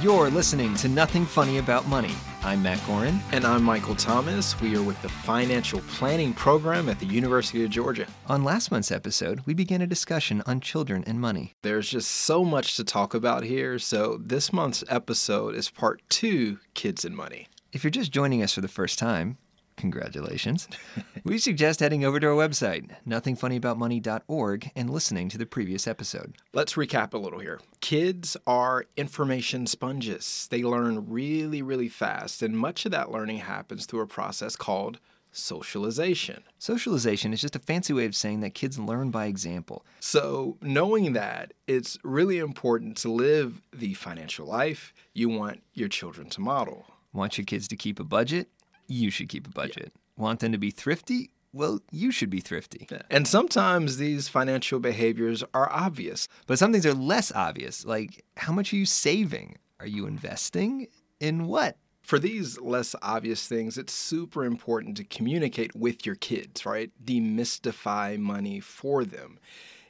You're listening to Nothing Funny About Money. I'm Matt Gorin. And I'm Michael Thomas. We are with the Financial Planning Program at the University of Georgia. On last month's episode, we began a discussion on children and money. There's just so much to talk about here, so this month's episode is part two Kids and Money. If you're just joining us for the first time, Congratulations. we suggest heading over to our website, nothingfunnyaboutmoney.org, and listening to the previous episode. Let's recap a little here. Kids are information sponges. They learn really, really fast, and much of that learning happens through a process called socialization. Socialization is just a fancy way of saying that kids learn by example. So, knowing that, it's really important to live the financial life you want your children to model. Want your kids to keep a budget? You should keep a budget. Yeah. Want them to be thrifty? Well, you should be thrifty. Yeah. And sometimes these financial behaviors are obvious. But some things are less obvious, like how much are you saving? Are you investing in what? For these less obvious things, it's super important to communicate with your kids, right? Demystify money for them.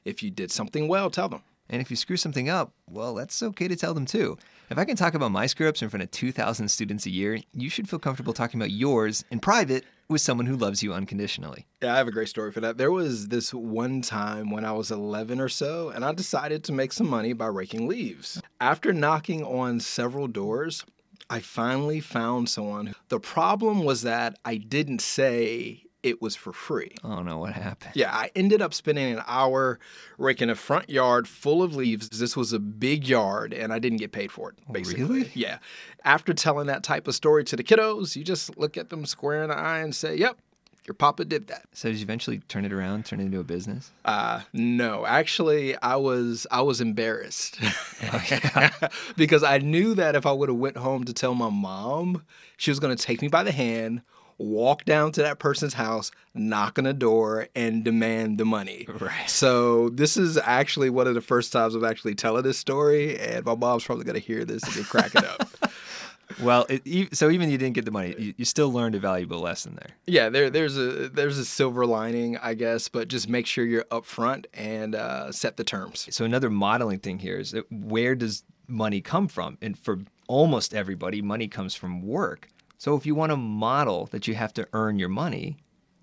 If you did something well, tell them. And if you screw something up, well, that's okay to tell them too. If I can talk about my screw ups in front of 2,000 students a year, you should feel comfortable talking about yours in private with someone who loves you unconditionally. Yeah, I have a great story for that. There was this one time when I was 11 or so, and I decided to make some money by raking leaves. After knocking on several doors, I finally found someone. The problem was that I didn't say it was for free. Oh no, what happened? Yeah, I ended up spending an hour raking a front yard full of leaves. This was a big yard and I didn't get paid for it, basically. Really? Yeah. After telling that type of story to the kiddos, you just look at them square in the eye and say, Yep, your papa did that. So did you eventually turn it around, turn it into a business? Uh no. Actually I was I was embarrassed. Oh, yeah. because I knew that if I would have went home to tell my mom, she was gonna take me by the hand walk down to that person's house, knock on a door, and demand the money. Right. So this is actually one of the first times I'm actually telling this story, and my mom's probably gonna hear this and get cracking up. Well, it, so even you didn't get the money, you, you, still learned a valuable lesson there. Yeah, there, there's a there's a silver lining, I guess, but just make sure you're upfront and uh, set the terms. So another modeling thing here is where does money come from? And for almost everybody, money comes from work. So if you want to model that you have to earn your money,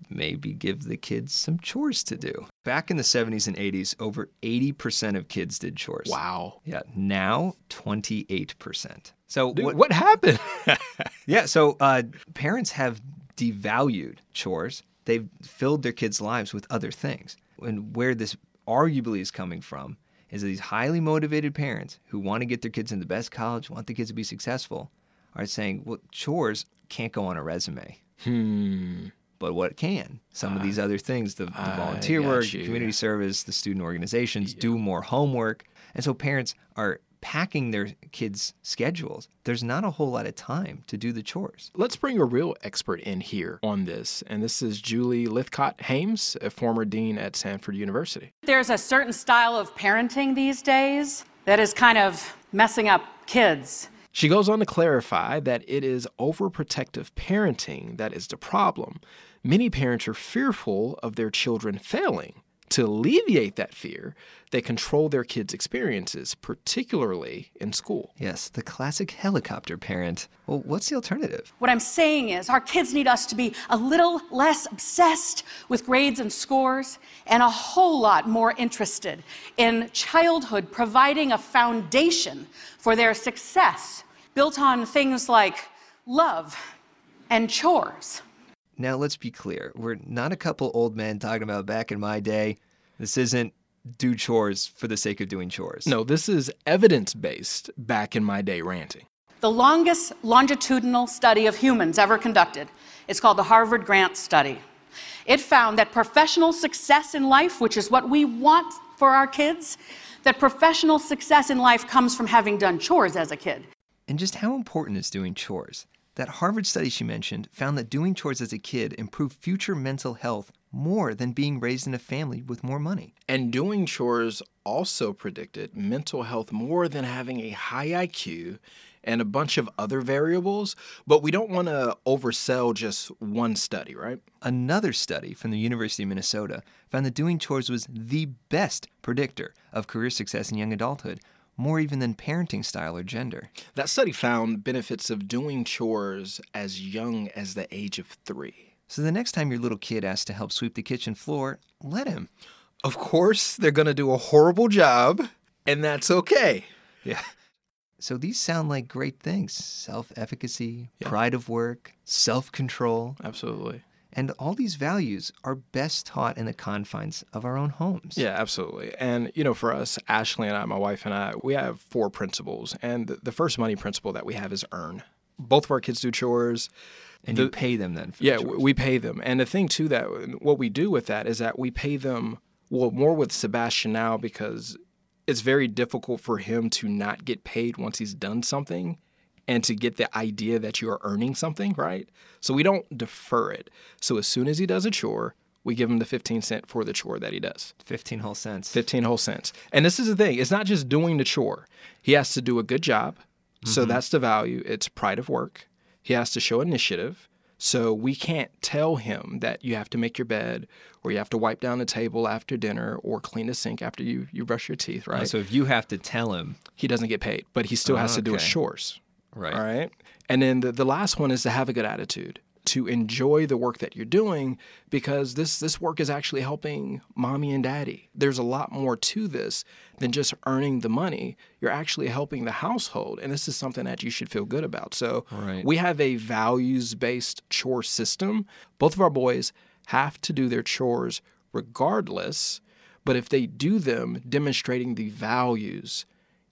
maybe give the kids some chores to do. Back in the 70s and 80s, over 80% of kids did chores. Wow. Yeah. Now, 28%. So Dude, what, what happened? yeah. So uh, parents have devalued chores. They've filled their kids' lives with other things. And where this arguably is coming from is these highly motivated parents who want to get their kids in the best college, want the kids to be successful, are saying, well, chores can't go on a resume. Hmm. But what can? Some of these other things, the, the volunteer work, you. community service, the student organizations, yeah. do more homework. And so parents are packing their kids' schedules. There's not a whole lot of time to do the chores. Let's bring a real expert in here on this. And this is Julie Lythcott Haims, a former dean at Stanford University. There's a certain style of parenting these days that is kind of messing up kids. She goes on to clarify that it is overprotective parenting that is the problem. Many parents are fearful of their children failing. To alleviate that fear, they control their kids' experiences, particularly in school. Yes, the classic helicopter parent. Well, what's the alternative? What I'm saying is, our kids need us to be a little less obsessed with grades and scores and a whole lot more interested in childhood providing a foundation for their success built on things like love and chores. Now, let's be clear. We're not a couple old men talking about back in my day. This isn't do chores for the sake of doing chores. No, this is evidence based back in my day ranting. The longest longitudinal study of humans ever conducted. It's called the Harvard Grant Study. It found that professional success in life, which is what we want for our kids, that professional success in life comes from having done chores as a kid. And just how important is doing chores? that Harvard study she mentioned found that doing chores as a kid improved future mental health more than being raised in a family with more money. And doing chores also predicted mental health more than having a high IQ and a bunch of other variables, but we don't want to oversell just one study, right? Another study from the University of Minnesota found that doing chores was the best predictor of career success in young adulthood, more even than parenting style or gender. That study found benefits of doing chores as young as the age of three. So the next time your little kid asks to help sweep the kitchen floor, let him. Of course, they're going to do a horrible job, and that's okay. Yeah. So these sound like great things self efficacy, yeah. pride of work, self control. Absolutely. And all these values are best taught in the confines of our own homes. Yeah, absolutely. And, you know, for us, Ashley and I, my wife and I, we have four principles. And the first money principle that we have is earn. Both of our kids do chores. And the, you pay them then? yeah, the we pay them. And the thing, too, that what we do with that is that we pay them, well, more with Sebastian now because it's very difficult for him to not get paid once he's done something and to get the idea that you are earning something, right? So we don't defer it. So as soon as he does a chore, we give him the 15 cent for the chore that he does. 15 whole cents. 15 whole cents. And this is the thing, it's not just doing the chore. He has to do a good job. Mm-hmm. So that's the value. It's pride of work. He has to show initiative. So we can't tell him that you have to make your bed or you have to wipe down the table after dinner or clean the sink after you, you brush your teeth, right? Oh, so if you have to tell him, he doesn't get paid, but he still has to do his chores. Right. All right. And then the, the last one is to have a good attitude to enjoy the work that you're doing because this this work is actually helping mommy and daddy. There's a lot more to this than just earning the money. You're actually helping the household and this is something that you should feel good about. So right. we have a values-based chore system. Both of our boys have to do their chores regardless, but if they do them demonstrating the values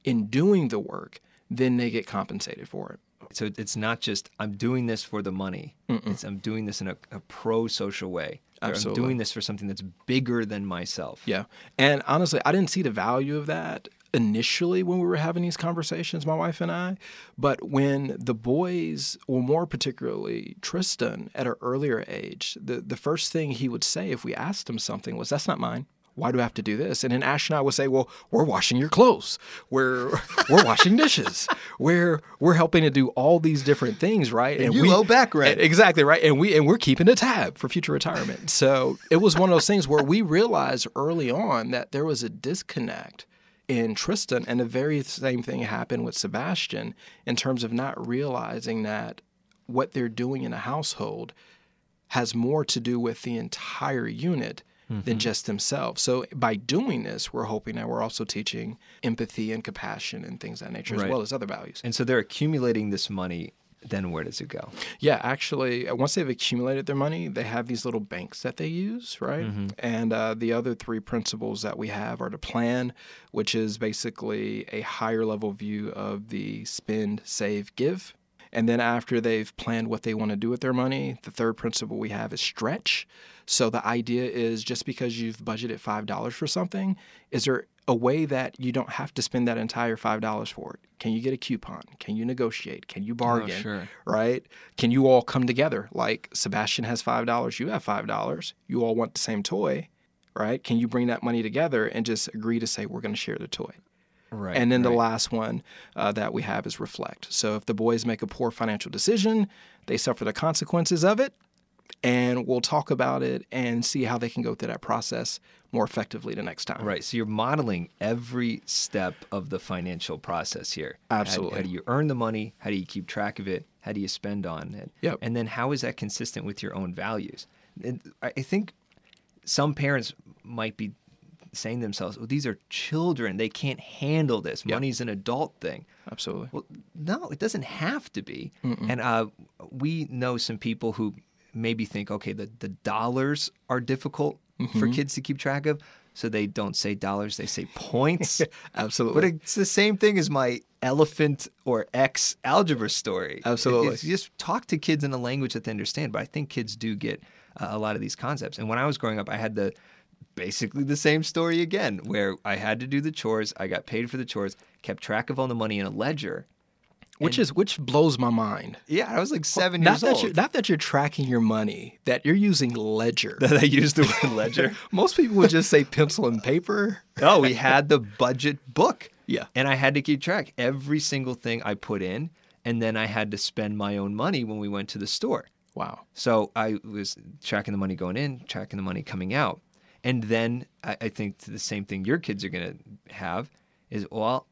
in doing the work, then they get compensated for it. So it's not just I'm doing this for the money. It's I'm doing this in a, a pro social way. Absolutely. I'm doing this for something that's bigger than myself. Yeah. And honestly, I didn't see the value of that initially when we were having these conversations, my wife and I. But when the boys, or more particularly Tristan, at an earlier age, the, the first thing he would say if we asked him something was, That's not mine why do I have to do this? And then Ash and I would say, well, we're washing your clothes. We're we're washing dishes. We're we're helping to do all these different things, right? And, and you we, owe back rent. Exactly, right. And we and we're keeping a tab for future retirement. So it was one of those things where we realized early on that there was a disconnect in Tristan, and the very same thing happened with Sebastian in terms of not realizing that what they're doing in a household has more to do with the entire unit mm-hmm. than just themselves. So by doing this, we're hoping that we're also teaching empathy and compassion and things of that nature, right. as well as other values. And so they're accumulating this money then where does it go? Yeah, actually, uh, once they've accumulated their money, they have these little banks that they use, right? Mm-hmm. And uh, the other three principles that we have are to plan, which is basically a higher level view of the spend, save, give. And then after they've planned what they want to do with their money, the third principle we have is stretch. So the idea is just because you've budgeted $5 for something, is there a way that you don't have to spend that entire $5 for it? Can you get a coupon? Can you negotiate? Can you oh, bargain? Oh, sure. Right? Can you all come together? Like Sebastian has $5, you have $5. You all want the same toy, right? Can you bring that money together and just agree to say, we're going to share the toy? Right. And then right. the last one uh, that we have is reflect. So if the boys make a poor financial decision, they suffer the consequences of it, and we'll talk about it and see how they can go through that process more effectively the next time. Right. So you're modeling every step of the financial process here. Absolutely. How, how do you earn the money? How do you keep track of it? How do you spend on it? Yep. And then how is that consistent with your own values? And I think some parents might be saying to themselves, well, these are children. They can't handle this. Yep. Money's an adult thing. Absolutely. Well, no, it doesn't have to be. Mm-mm. And uh, we know some people who maybe think, okay, the, the dollars are difficult mm-hmm. for kids to keep track of. So they don't say dollars, they say points. Absolutely. But it's the same thing as my elephant or X algebra story. Absolutely. Just talk to kids in a language that they understand. But I think kids do get uh, a lot of these concepts. And when I was growing up, I had the basically the same story again, where I had to do the chores. I got paid for the chores, kept track of all the money in a ledger. Which is which blows my mind. Yeah, I was like oh, seven Not years that old. you're not that you're tracking your money, that you're using ledger. that I used the word ledger. Most people would just say pencil and paper. No, we had the budget book. Yeah. And I had to keep track every single thing I put in, and then I had to spend my own money when we went to the store. Wow. So I was tracking the money going in, tracking the money coming out. And then I, I think the same thing your kids are going to have is, well,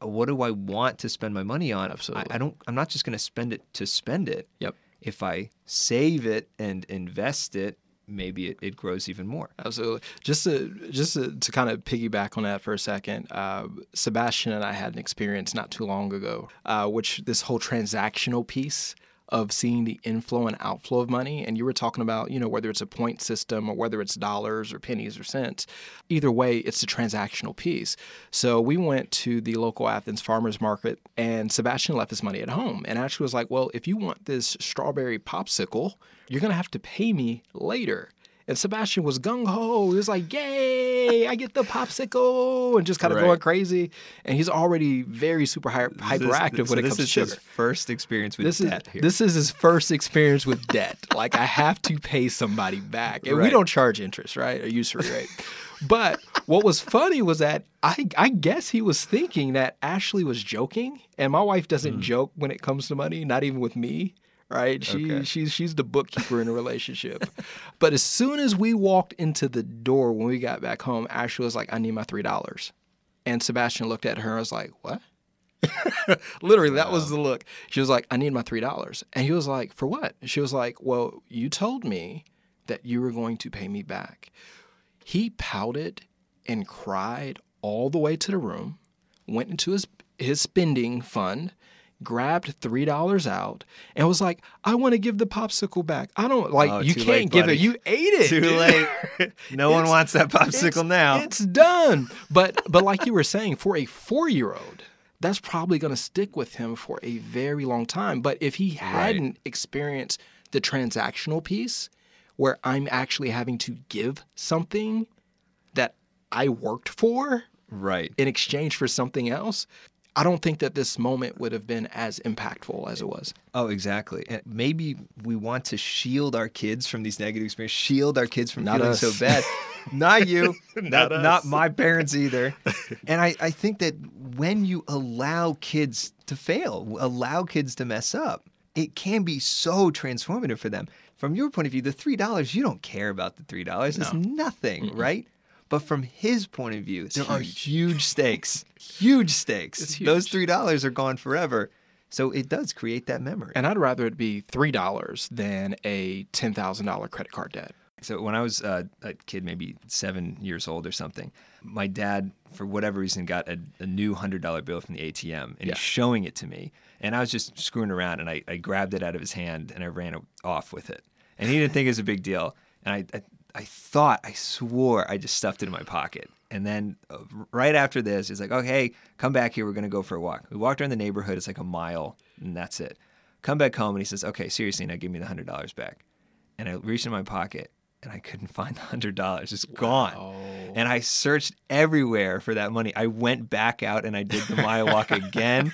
what do I want to spend my money on? Absolutely. I, I don't, I'm not just going to spend it to spend it. Yep. If I save it and invest it, maybe it, it grows even more. Absolutely. Just to just to, to kind of piggyback on that for a second, uh, Sebastian and I had an experience not too long ago, uh, which this whole transactional piece of seeing the inflow and outflow of money, and you were talking about, you know, whether it's a point system or whether it's dollars or pennies or cents. Either way, it's the transactional piece. So we went to the local Athens farmers market, and Sebastian left his money at home, and actually was like, "Well, if you want this strawberry popsicle, you're gonna have to pay me later." And Sebastian was gung ho. He was like, "Yay! I get the popsicle!" and just kind of Right. going crazy. And he's already very super hy- hyperactive This- when so it this comes to is sugar. his first experience with This is debt here. this is his first experience with debt. Like I have to pay somebody back, and we don't charge interest, right? A usury rate. But what was funny was that I I guess he was thinking that Ashley was joking, and my wife doesn't Mm. joke when it comes to money, not even with me. Right? She Okay. she's she's the bookkeeper in a relationship. but as soon as we walked into the door when we got back home, Ashley was like, "I need my three dollars," and Sebastian looked at her and was like, "What?" Literally, that was the look. She was like, I need my $3. And he was like, For what? She was like, Well, you told me that you were going to pay me back. He pouted and cried all the way to the room, went into his, his spending fund, grabbed $3 out, and was like, I want to give the popsicle back. I don't like, Oh, you can't late, give buddy. it. You ate it. Too late. No one wants that popsicle it's, now. It's done. But but like you were saying, for a four year old, that's probably going to stick with him for a very long time. But if he hadn't experienced the transactional piece, where I'm actually having to give something that I worked for right. in exchange for something else, I don't think that this moment would have been as impactful as it was. Oh, exactly. And maybe we want to shield our kids from these negative experiences, shield our kids from Not feeling us. so bad. not you, not, us. not my parents either. and I, I think that when you allow kids to fail, allow kids to mess up, it can be so transformative for them. From your point of view, the $3, you don't care about the $3. It's nothing, right? But from his point of view, there are huge stakes, huge stakes. It's Those $3 are gone forever. So it does create that memory. And I'd rather it be $3 than a $10,000 credit card debt. So when I was uh, a kid, maybe seven years old or something, my dad, for whatever reason, got a, a new hundred dollar bill from the ATM, and Yeah. he's showing it to me, and I was just screwing around, and I, I grabbed it out of his hand and I ran off with it, and he didn't think it was a big deal, and I, I I thought I swore I just stuffed it in my pocket, and then uh, right after this, he's like, "Okay, come back here. We're gonna go for a walk." We walked around the neighborhood. It's like a mile, and that's it. Come back home, and he says, "Okay, seriously, now give me the hundred dollars back." and I reached in my pocket and I couldn't find the hundred dollars. It's gone. And I searched everywhere for that money. I went back out and I did the mile walk again.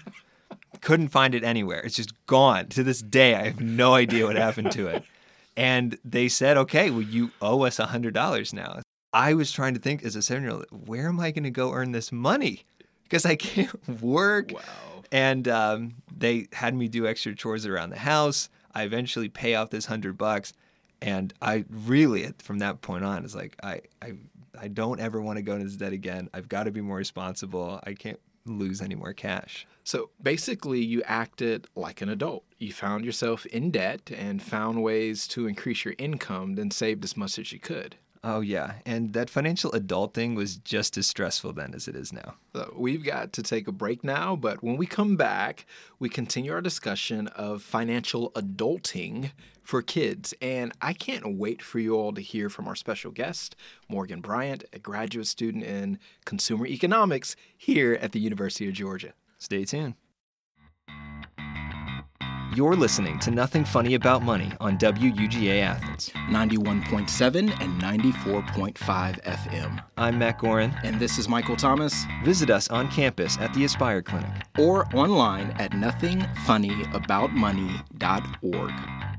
Couldn't find it anywhere. It's just gone. To this day, I have no idea what happened to it. And they said, okay, well, you owe us a hundred dollars now. I was trying to think as a seven year old, where am I going to go earn this money? Because I can't work. Wow. And um, they had me do extra chores around the house. I eventually pay off this hundred bucks, and I really, from that point on, is like I, I, I don't ever want to go into this debt again. I've got to be more responsible. I can't lose any more cash. So basically, you acted like an adult. You found yourself in debt and found ways to increase your income, then saved as much as you could. Oh yeah, and that financial adult thing was just as stressful then as it is now. So we've got to take a break now, but when we come back, we continue our discussion of financial adulting for kids. And I can't wait for you all to hear from our special guest, Morgan Bryant, a graduate student in consumer economics here at the University of Georgia. Stay tuned. You're listening to Nothing Funny About Money on WUGA Athens. 91.7 and 94.5 FM. I'm Matt Gorin. And this is Michael Thomas. Visit us on campus at the Aspire Clinic or online at nothingfunnyaboutmoney.org.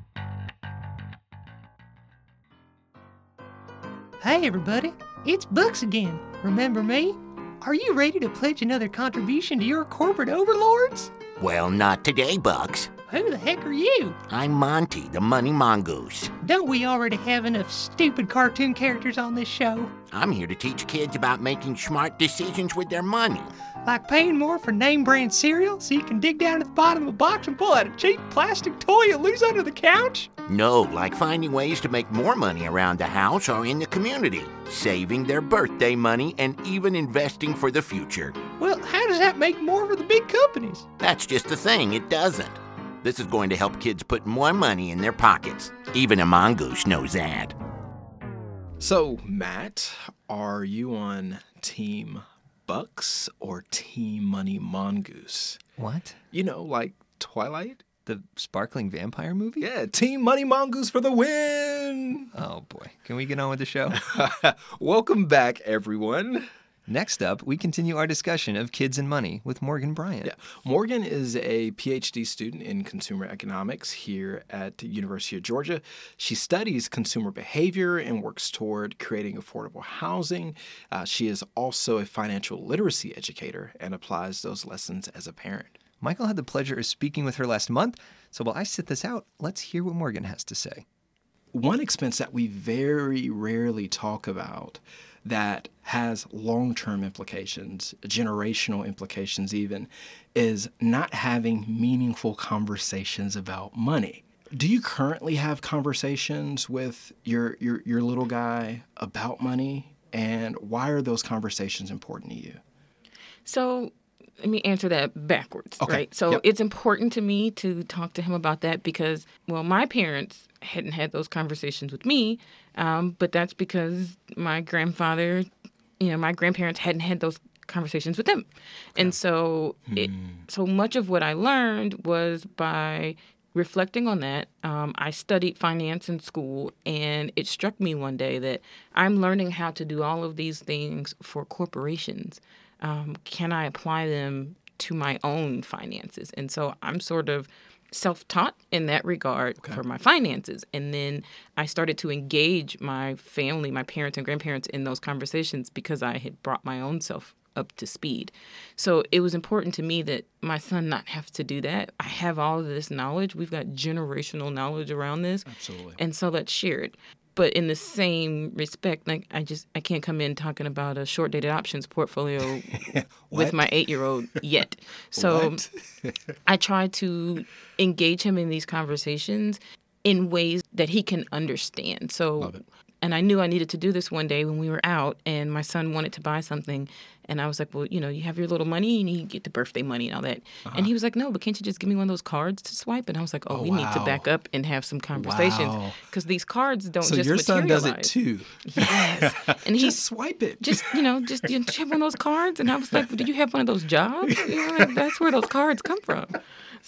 Hey, everybody, it's Bucks again. Remember me? Are you ready to pledge another contribution to your corporate overlords? Well, not today, Bucks. Who the heck are you? I'm Monty, the Money Mongoose. Don't we already have enough stupid cartoon characters on this show? I'm here to teach kids about making smart decisions with their money. Like paying more for name brand cereal so you can dig down to the bottom of a box and pull out a cheap plastic toy you lose under the couch? No, like finding ways to make more money around the house or in the community, saving their birthday money, and even investing for the future. Well, how does that make more for the big companies? That's just the thing, it doesn't. This is going to help kids put more money in their pockets. Even a mongoose knows that. So, Matt, are you on Team Bucks or Team Money Mongoose? What? You know, like Twilight? The sparkling vampire movie? Yeah, Team Money Mongoose for the win! Oh boy. Can we get on with the show? Welcome back, everyone. Next up, we continue our discussion of kids and money with Morgan Bryant. Yeah. Morgan is a PhD student in consumer economics here at the University of Georgia. She studies consumer behavior and works toward creating affordable housing. Uh, she is also a financial literacy educator and applies those lessons as a parent. Michael had the pleasure of speaking with her last month, so while I sit this out, let's hear what Morgan has to say. One expense that we very rarely talk about that has long term implications, generational implications, even, is not having meaningful conversations about money. Do you currently have conversations with your, your, your little guy about money? And why are those conversations important to you? So, let me answer that backwards, Okay. right? So Yep. it's important to me to talk to him about that because, well, my parents hadn't had those conversations with me, um, but that's because my grandfather, you know, my grandparents hadn't had those conversations with them, and so it, so much of what I learned was by reflecting on that. Um, I studied finance in school, and it struck me one day that I'm learning how to do all of these things for corporations um, can I apply them to my own finances? And so I'm sort of self taught in that regard for my finances. And then I started to engage my family, my parents and grandparents in those conversations because I had brought my own self up to speed. So it was important to me that my son not have to do that. I have all of this knowledge. We've got generational knowledge around this. Absolutely. And so let's share it. But in the same respect, like I just I can't come in talking about a short dated options portfolio with my eight year old yet. So I try to engage him in these conversations in ways that he can understand. So and I knew I needed to do this one day when we were out and my son wanted to buy something and I was like, Well, you know, you have your little money and you get the birthday money and all that. And uh-huh. he was like, No, but can't you just give me one of those cards to swipe? And I was like, Oh, Oh, we need to back up and have some conversations. Wow. Because these cards don't So just your son does it materialize. too. Yes. And he Just swipe it. just you know just you have one of those cards and i was like did you have one of those jobs you know, like, that's where those cards come from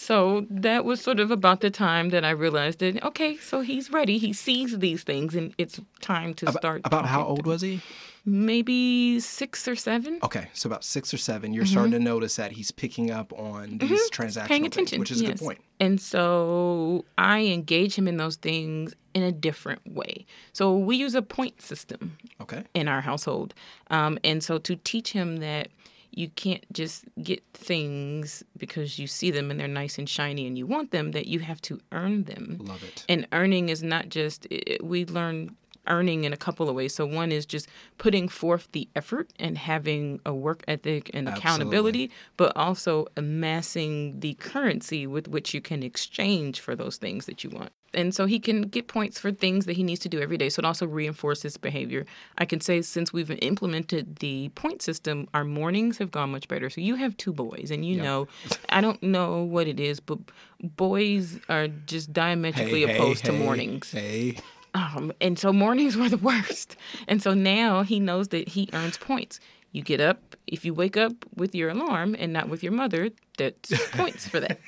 so that was sort of about the time that i realized that okay so he's ready he sees these things and it's time to About- start about how old was he? maybe six or seven Okay, so about six or seven, you're starting to notice that he's picking up on these transactional Mm-hmm. paying things, which is a good point. and so i engage him in those things in a different way so we use a point system Okay. in our household. Um, and so to teach him that you can't just get things because you see them and they're nice and shiny and you want them, that you have to earn them. Love it. And earning is not just, it, we learn earning in a couple of ways. So one is just putting forth the effort and having a work ethic and accountability, but also amassing the currency with which you can exchange for those things that you want. And so he can get points for things that he needs to do every day. So it also reinforces behavior. I can say since we've implemented the point system, our mornings have gone much better. So you have two boys, and you know, I don't know what it is, but boys are just diametrically opposed to mornings. Hey, Um, and so mornings were the worst. And so now he knows that he earns points. You get up if you wake up with your alarm and not with your mother, that's points for that.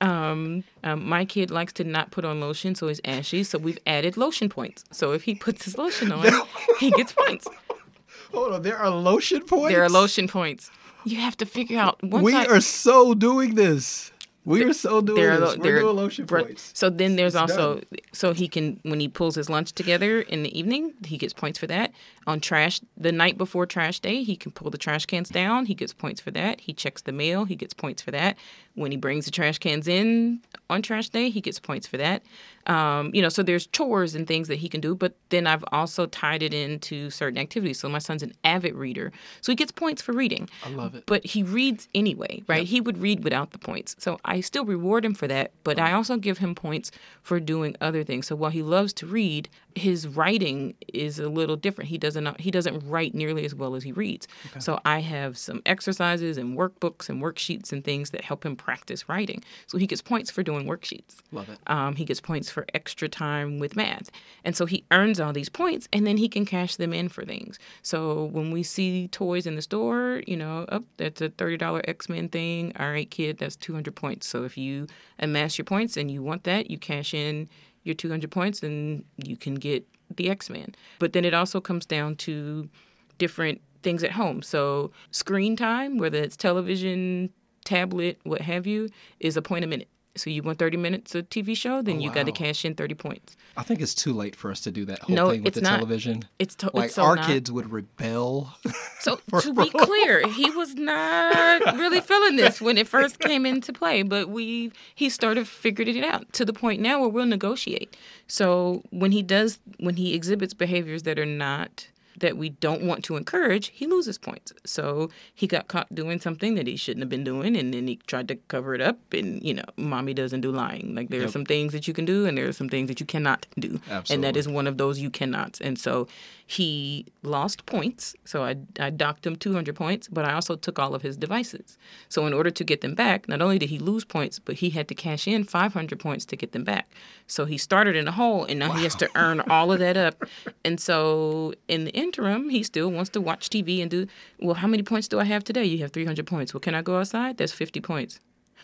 Um, um, my kid likes to not put on lotion, so he's ashy. So we've added lotion points. So if he puts his lotion on, he gets points. Hold on, there are lotion points. There are lotion points. You have to figure out. We I, are so doing this. We are so doing there are this. lo- We're there are- doing lotion br- points. So then there's It's also done. so he can when he pulls his lunch together in the evening, he gets points for that. On trash the night before trash day, he can pull the trash cans down, he gets points for that. He checks the mail, he gets points for that. When he brings the trash cans in on trash day, he gets points for that. Um, you know, so there's chores and things that he can do, but then I've also tied it into certain activities. So my son's an avid reader, so he gets points for reading. I love it. But he reads anyway, right? He would read without the points. So I still reward him for that, but I also give him points for doing other things. So while he loves to read, his writing is a little different. He doesn't he doesn't write nearly as well as he reads. So I have some exercises and workbooks and worksheets and things that help him practice writing. So he gets points for doing worksheets. Love it. Um, he gets points for extra time with math. And so he earns all these points and then he can cash them in for things. So when we see toys in the store, you know, up that's a $30 X Men thing. All right, kid, that's 200 points. So if you amass your points and you want that, you cash in your 200 points and you can get the X Men. But then it also comes down to different things at home. So screen time, whether it's television, tablet, what have you, is a point a minute. So you want 30 minutes of TV show, then oh, you got to cash in 30 points. I think it's too late for us to do that whole No, thing with it's the not. television. It's, to- like it's so our not. kids would rebel. So to be clear, he was not really feeling this when it first came into play, but we he started figuring it out to the point now where we'll negotiate. So when he does when he exhibits behaviors that are not that we don't want to encourage, he loses points. So he got caught doing something that he shouldn't have been doing, and then he tried to cover it up. And you know, mommy doesn't do lying. Like there are some things that you can do, and there are some things that you cannot do, Absolutely. and that is one of those you cannot. And so he lost points. So I, I docked him 200 points, but I also took all of his devices. So in order to get them back, not only did he lose points, but he had to cash in 500 points to get them back. So he started in a hole, and now he has to earn all of that up. And so in the interim, he still wants to watch TV and do, well, how many points do I have today? You have 300 points. Well, can I go outside? That's 50 points.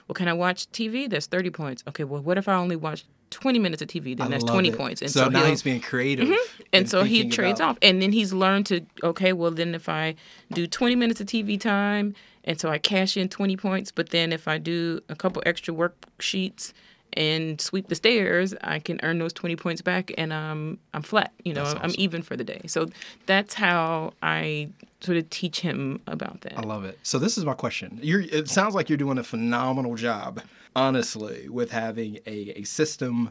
Well, can I watch TV? That's 30 points. Okay, well, what if I only watch 20 minutes of TV? Then I that's 20 it. points. And so, so, now he's being creative. Mm-hmm. and so he trades about- off and then he's learned to okay well then if i do 20 minutes of tv time and so i cash in 20 points but then if i do a couple extra worksheets and sweep the stairs i can earn those 20 points back and um, i'm flat you know i'm awesome. even for the day so that's how i sort of teach him about that I love it. So this is my question. You're, it sounds like you're doing a phenomenal job, honestly, with having a, a system,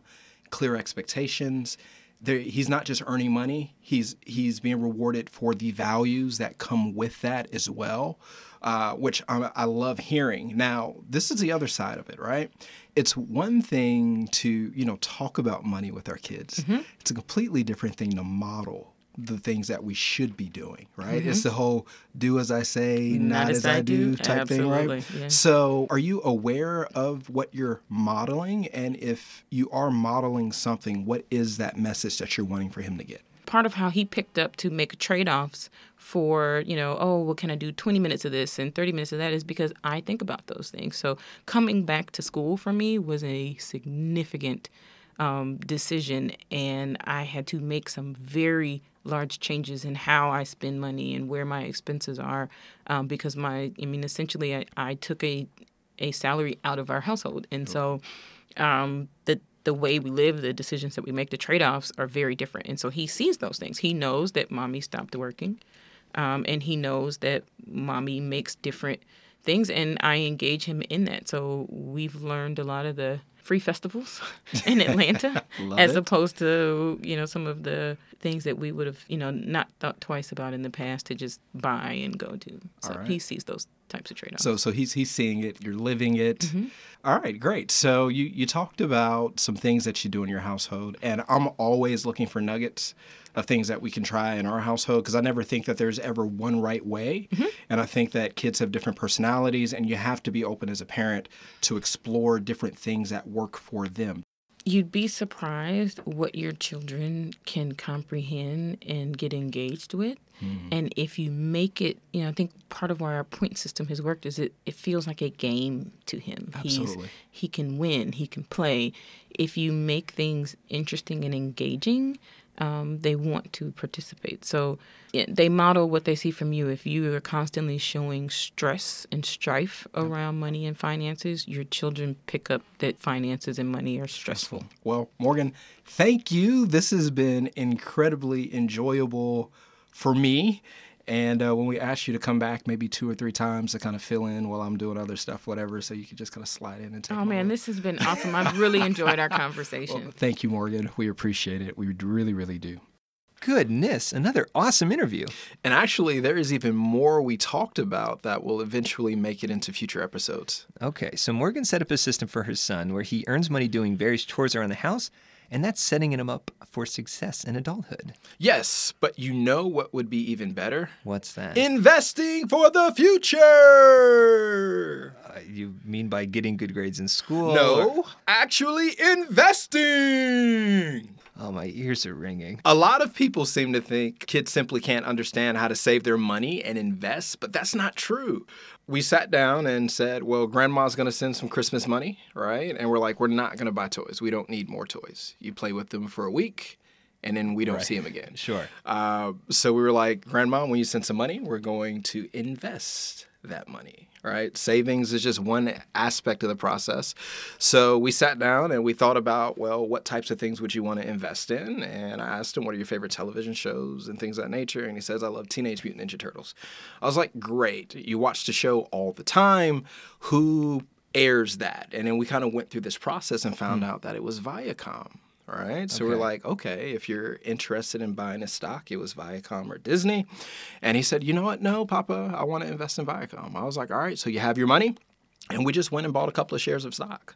clear expectations. There, he's not just earning money; he's he's being rewarded for the values that come with that as well, uh, which I, I love hearing. Now, this is the other side of it, right? It's one thing to you know talk about money with our kids. It's a completely different thing to model the things that we should be doing, right? It's the whole do as I say, not, as, I, do, type thing, right? Yeah. So, are you aware of what you're modeling? And if you are modeling something, what is that message that you're wanting for him to get? part of how he picked up to make trade-offs for you know oh well can i do 20 minutes of this and 30 minutes of that is because i think about those things so coming back to school for me was a significant um, decision and i had to make some very large changes in how i spend money and where my expenses are um, because my i mean essentially I, I took a a salary out of our household and so um, the the way we live, the decisions that we make, the trade offs are very different. And so he sees those things. He knows that mommy stopped working, um, and he knows that mommy makes different things, and I engage him in that. So we've learned a lot of the free festivals in Atlanta, as it. opposed to you know some of the things that we would have you know not thought twice about in the past to just buy and go to. So right. he sees those types of trade offs. So, so he's he's seeing it. You're living it. Mm-hmm. All right, great. So you you talked about some things that you do in your household, and I'm always looking for nuggets of things that we can try in our household because I never think that there's ever one right way, Mm-hmm. and I think that kids have different personalities, and you have to be open as a parent to explore different things that work for them. You'd be surprised what your children can comprehend and get engaged with. And if you make it, you know, I think part of why our point system has worked is it, it feels like a game to him. Absolutely. He's, he can win, he can play. If you make things interesting and engaging, um, they want to participate. So yeah, they model what they see from you. If you are constantly showing stress and strife around money and finances, your children pick up that finances and money are stressful. Well, Morgan, thank you. This has been incredibly enjoyable for me. And uh, when we asked you to come back maybe two or three times to kind of fill in while I'm doing other stuff, whatever, so you could just kind of slide in and take Oh man, this has been awesome. I've really enjoyed our conversation. Well, thank you, Morgan. We appreciate it. We really, really do. Goodness, another awesome interview. And actually, there is even more we talked about that will eventually make it into future episodes. Okay, so Morgan set up a system for her son where he earns money doing various chores around the house, and that's setting him up for success in adulthood. Yes, but you know what would be even better? What's that? Investing for the future. Uh, you mean by getting good grades in school? or- No, actually investing. Oh, my ears are ringing. A lot of people seem to think kids simply can't understand how to save their money and invest, but that's not true. We sat down and said, Well, grandma's gonna send some Christmas money, right? And we're like, We're not gonna buy toys. We don't need more toys. You play with them for a week, and then we don't Right. see them again. Sure. Uh, so we were like, Grandma, when you send some money, we're going to invest that money, right? Savings is just one aspect of the process. So we sat down and we thought about, well, what types of things would you want to invest in? And I asked him, what are your favorite television shows and things of that nature? And he says, I love Teenage Mutant Ninja Turtles. I was like, great. You watch the show all the time. Who airs that? And then we kind of went through this process and found hmm. out that it was Viacom. Right. So we're like, okay, if you're interested in buying a stock, it was Viacom or Disney. And he said, you know what? No, Papa, I want to invest in Viacom. I was like, all right, so you have your money. And we just went and bought a couple of shares of stock.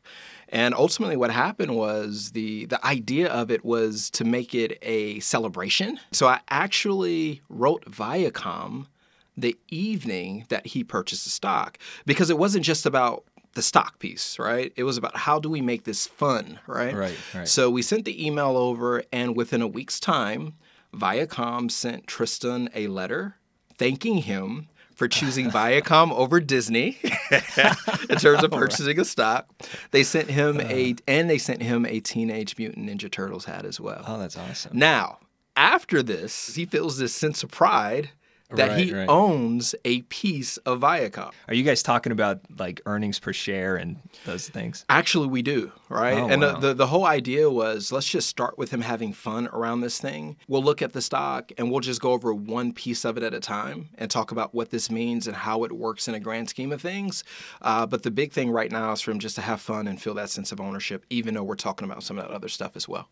And ultimately what happened was the the idea of it was to make it a celebration. So I actually wrote Viacom the evening that he purchased the stock because it wasn't just about the stock piece, right? It was about how do we make this fun, right? Right, right. So we sent the email over, and within a week's time, Viacom sent Tristan a letter thanking him for choosing Viacom over Disney in terms of purchasing a stock. They sent him a uh-huh. and they sent him a Teenage Mutant Ninja Turtles hat as well. Oh, that's awesome. Now, after this, he feels this sense of pride that he Right, right. owns a piece of Viacom. Are you guys talking about like earnings per share and those things? Actually, we do, right? Oh, and wow. the, the, the whole idea was let's just start with him having fun around this thing. We'll look at the stock and we'll just go over one piece of it at a time and talk about what this means and how it works in a grand scheme of things. Uh, but the big thing right now is for him just to have fun and feel that sense of ownership, even though we're talking about some of that other stuff as well.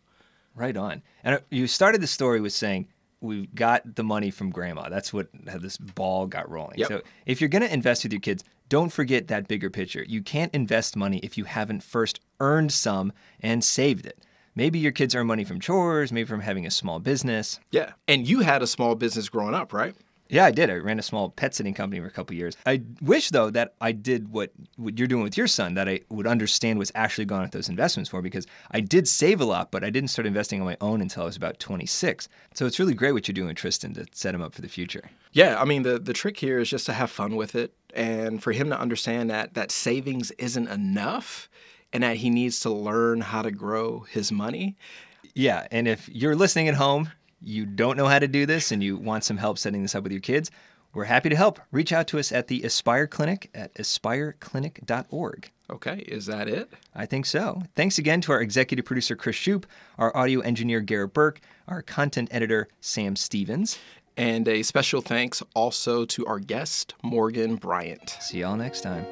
Right on. And uh, you started the story with saying we got the money from grandma. That's what how this ball got rolling. Yep. So if you're going to invest with your kids, don't forget that bigger picture. You can't invest money if you haven't first earned some and saved it. Maybe your kids earn money from chores, maybe from having a small business. Yeah. And you had a small business growing up, right? Yeah, I did. I ran a small pet sitting company for a couple years. I wish though that I did what what you're doing with your son, that I would understand what's actually gone at those investments for because I did save a lot, but I didn't start investing on my own until I was about 26. So it's really great what you're doing with Tristan to set him up for the future. Yeah, I mean the the trick here is just to have fun with it and for him to understand that that savings isn't enough and that he needs to learn how to grow his money. Yeah, and if you're listening at home, you don't know how to do this and you want some help setting this up with your kids, we're happy to help. Reach out to us at the Aspire Clinic at aspireclinic.org. Okay, is that it? I think so. Thanks again to our executive producer, Chris Shoup, our audio engineer, Garrett Burke, our content editor, Sam Stevens. And a special thanks also to our guest, Morgan Bryant. See y'all next time.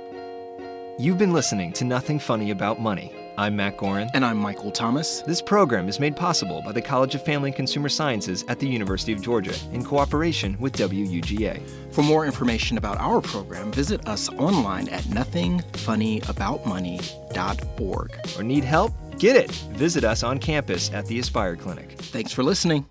You've been listening to Nothing Funny About Money. I'm Matt Gorin. And I'm Michael Thomas. This program is made possible by the College of Family and Consumer Sciences at the University of Georgia in cooperation with WUGA. For more information about our program, visit us online at nothingfunnyaboutmoney.org. Or need help? Get it! Visit us on campus at the Aspire Clinic. Thanks for listening.